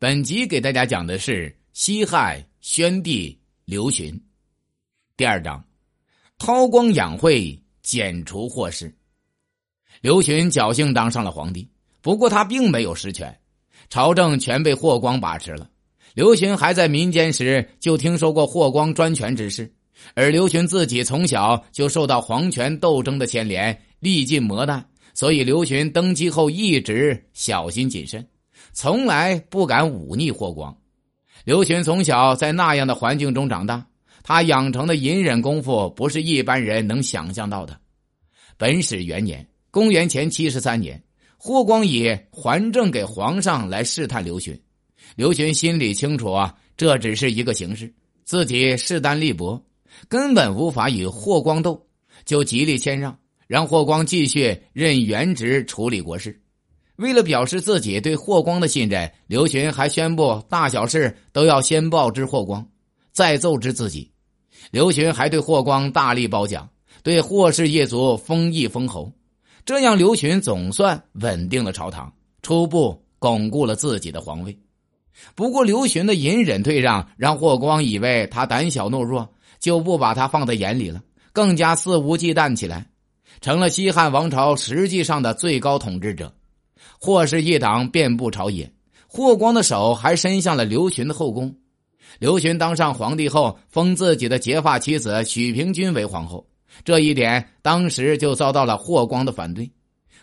本集给大家讲的是西汉宣帝刘询，第二章，韬光养晦，剪除祸事。刘询侥幸当上了皇帝，不过他并没有实权，朝政全被霍光把持了。刘询还在民间时就听说过霍光专权之事，而刘询自己从小就受到皇权斗争的牵连，历尽磨难，所以刘询登基后一直小心谨慎。从来不敢忤逆霍光。刘询从小在那样的环境中长大，他养成的隐忍功夫不是一般人能想象到的。本始元年（公元前七十三年），霍光以还政给皇上来试探刘询。刘询心里清楚啊，这只是一个形式，自己势单力薄，根本无法与霍光斗，就极力谦让，让霍光继续任原职处理国事。为了表示自己对霍光的信任，刘询还宣布大小事都要先报知霍光，再奏知自己。刘询还对霍光大力褒奖，对霍氏一族封邑封侯，这样刘询总算稳定了朝堂，初步巩固了自己的皇位。不过，刘询的隐忍退让让霍光以为他胆小懦弱，就不把他放在眼里了，更加肆无忌惮起来，成了西汉王朝实际上的最高统治者。霍氏一党遍布朝野，霍光的手还伸向了刘询的后宫。刘询当上皇帝后，封自己的结发妻子许平君为皇后，这一点当时就遭到了霍光的反对。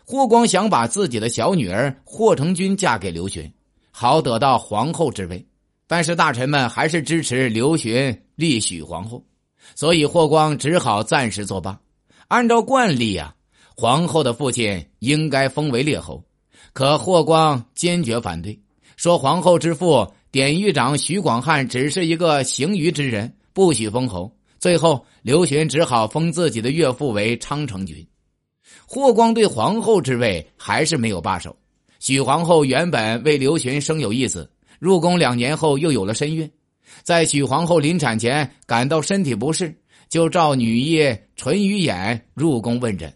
霍光想把自己的小女儿霍成君嫁给刘询，好得到皇后之位，但是大臣们还是支持刘询立许皇后，所以霍光只好暂时作罢。按照惯例啊，皇后的父亲应该封为列侯。可霍光坚决反对，说皇后之父典狱长徐广汉只是一个行于之人，不许封侯。最后，刘询只好封自己的岳父为昌城君。霍光对皇后之位还是没有罢手。许皇后原本为刘询生有一子，入宫两年后又有了身孕，在许皇后临产前感到身体不适，就召女医淳于衍入宫问诊。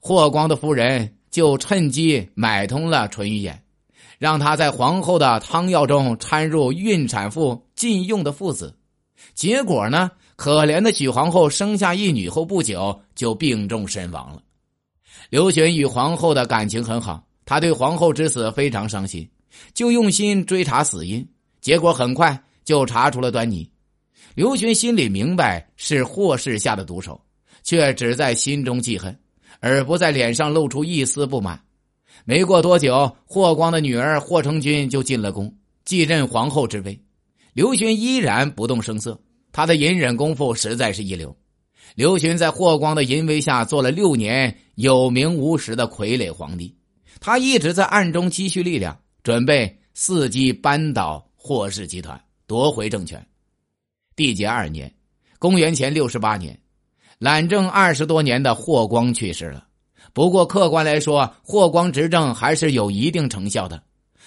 霍光的夫人。就趁机买通了淳于衍，让他在皇后的汤药中掺入孕产妇禁用的附子。结果呢，可怜的许皇后生下一女后不久就病重身亡了。刘询与皇后的感情很好，他对皇后之死非常伤心，就用心追查死因。结果很快就查出了端倪。刘询心里明白是霍氏下的毒手，却只在心中记恨。而不在脸上露出一丝不满。没过多久，霍光的女儿霍成君就进了宫，继任皇后之位。刘询依然不动声色，他的隐忍功夫实在是一流。刘询在霍光的淫威下做了六年有名无实的傀儡皇帝，他一直在暗中积蓄力量，准备伺机扳倒霍氏集团，夺回政权。缔结二年，公元前六十八年。懒政二十多年的霍光去世了，不过客观来说，霍光执政还是有一定成效的。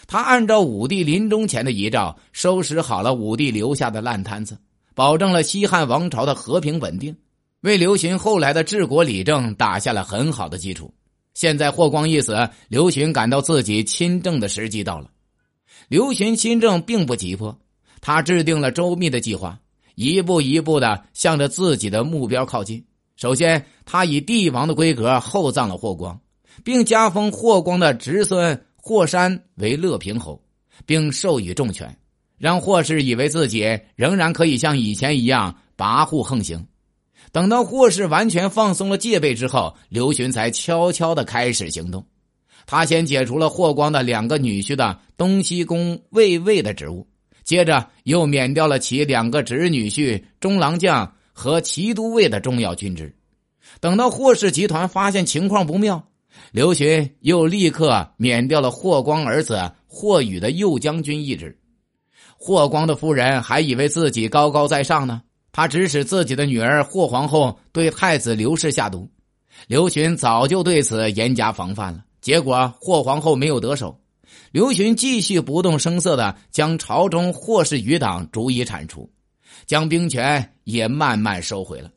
他按照武帝临终前的遗诏，收拾好了武帝留下的烂摊子，保证了西汉王朝的和平稳定，为刘询后来的治国理政打下了很好的基础。现在霍光一死，刘询感到自己亲政的时机到了。刘询亲政并不急迫，他制定了周密的计划。一步一步的向着自己的目标靠近。首先，他以帝王的规格厚葬了霍光，并加封霍光的侄孙霍山为乐平侯，并授予重权，让霍氏以为自己仍然可以像以前一样跋扈横行。等到霍氏完全放松了戒备之后，刘询才悄悄的开始行动。他先解除了霍光的两个女婿的东西宫卫尉的职务。接着又免掉了其两个侄女婿中郎将和骑都尉的重要军职。等到霍氏集团发现情况不妙，刘询又立刻免掉了霍光儿子霍宇的右将军一职。霍光的夫人还以为自己高高在上呢，他指使自己的女儿霍皇后对太子刘氏下毒。刘询早就对此严加防范了，结果霍皇后没有得手。刘询继续不动声色的将朝中霍氏余党逐一铲除，将兵权也慢慢收回了。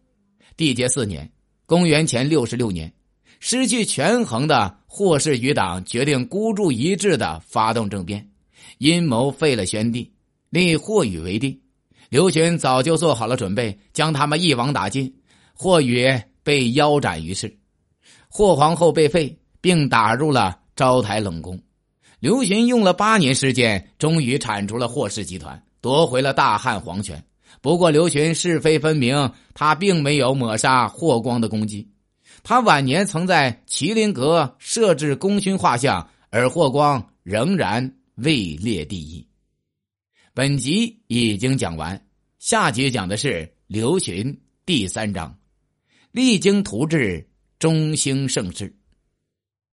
缔结四年（公元前六十六年），失去权衡的霍氏余党决定孤注一掷的发动政变，阴谋废了宣帝，立霍宇为帝。刘询早就做好了准备，将他们一网打尽。霍宇被腰斩于市，霍皇后被废，并打入了昭台冷宫。刘询用了八年时间，终于铲除了霍氏集团，夺回了大汉皇权。不过，刘询是非分明，他并没有抹杀霍光的功绩。他晚年曾在麒麟阁设置功勋画像，而霍光仍然位列第一。本集已经讲完，下集讲的是刘询第三章。励精图治，中兴盛世。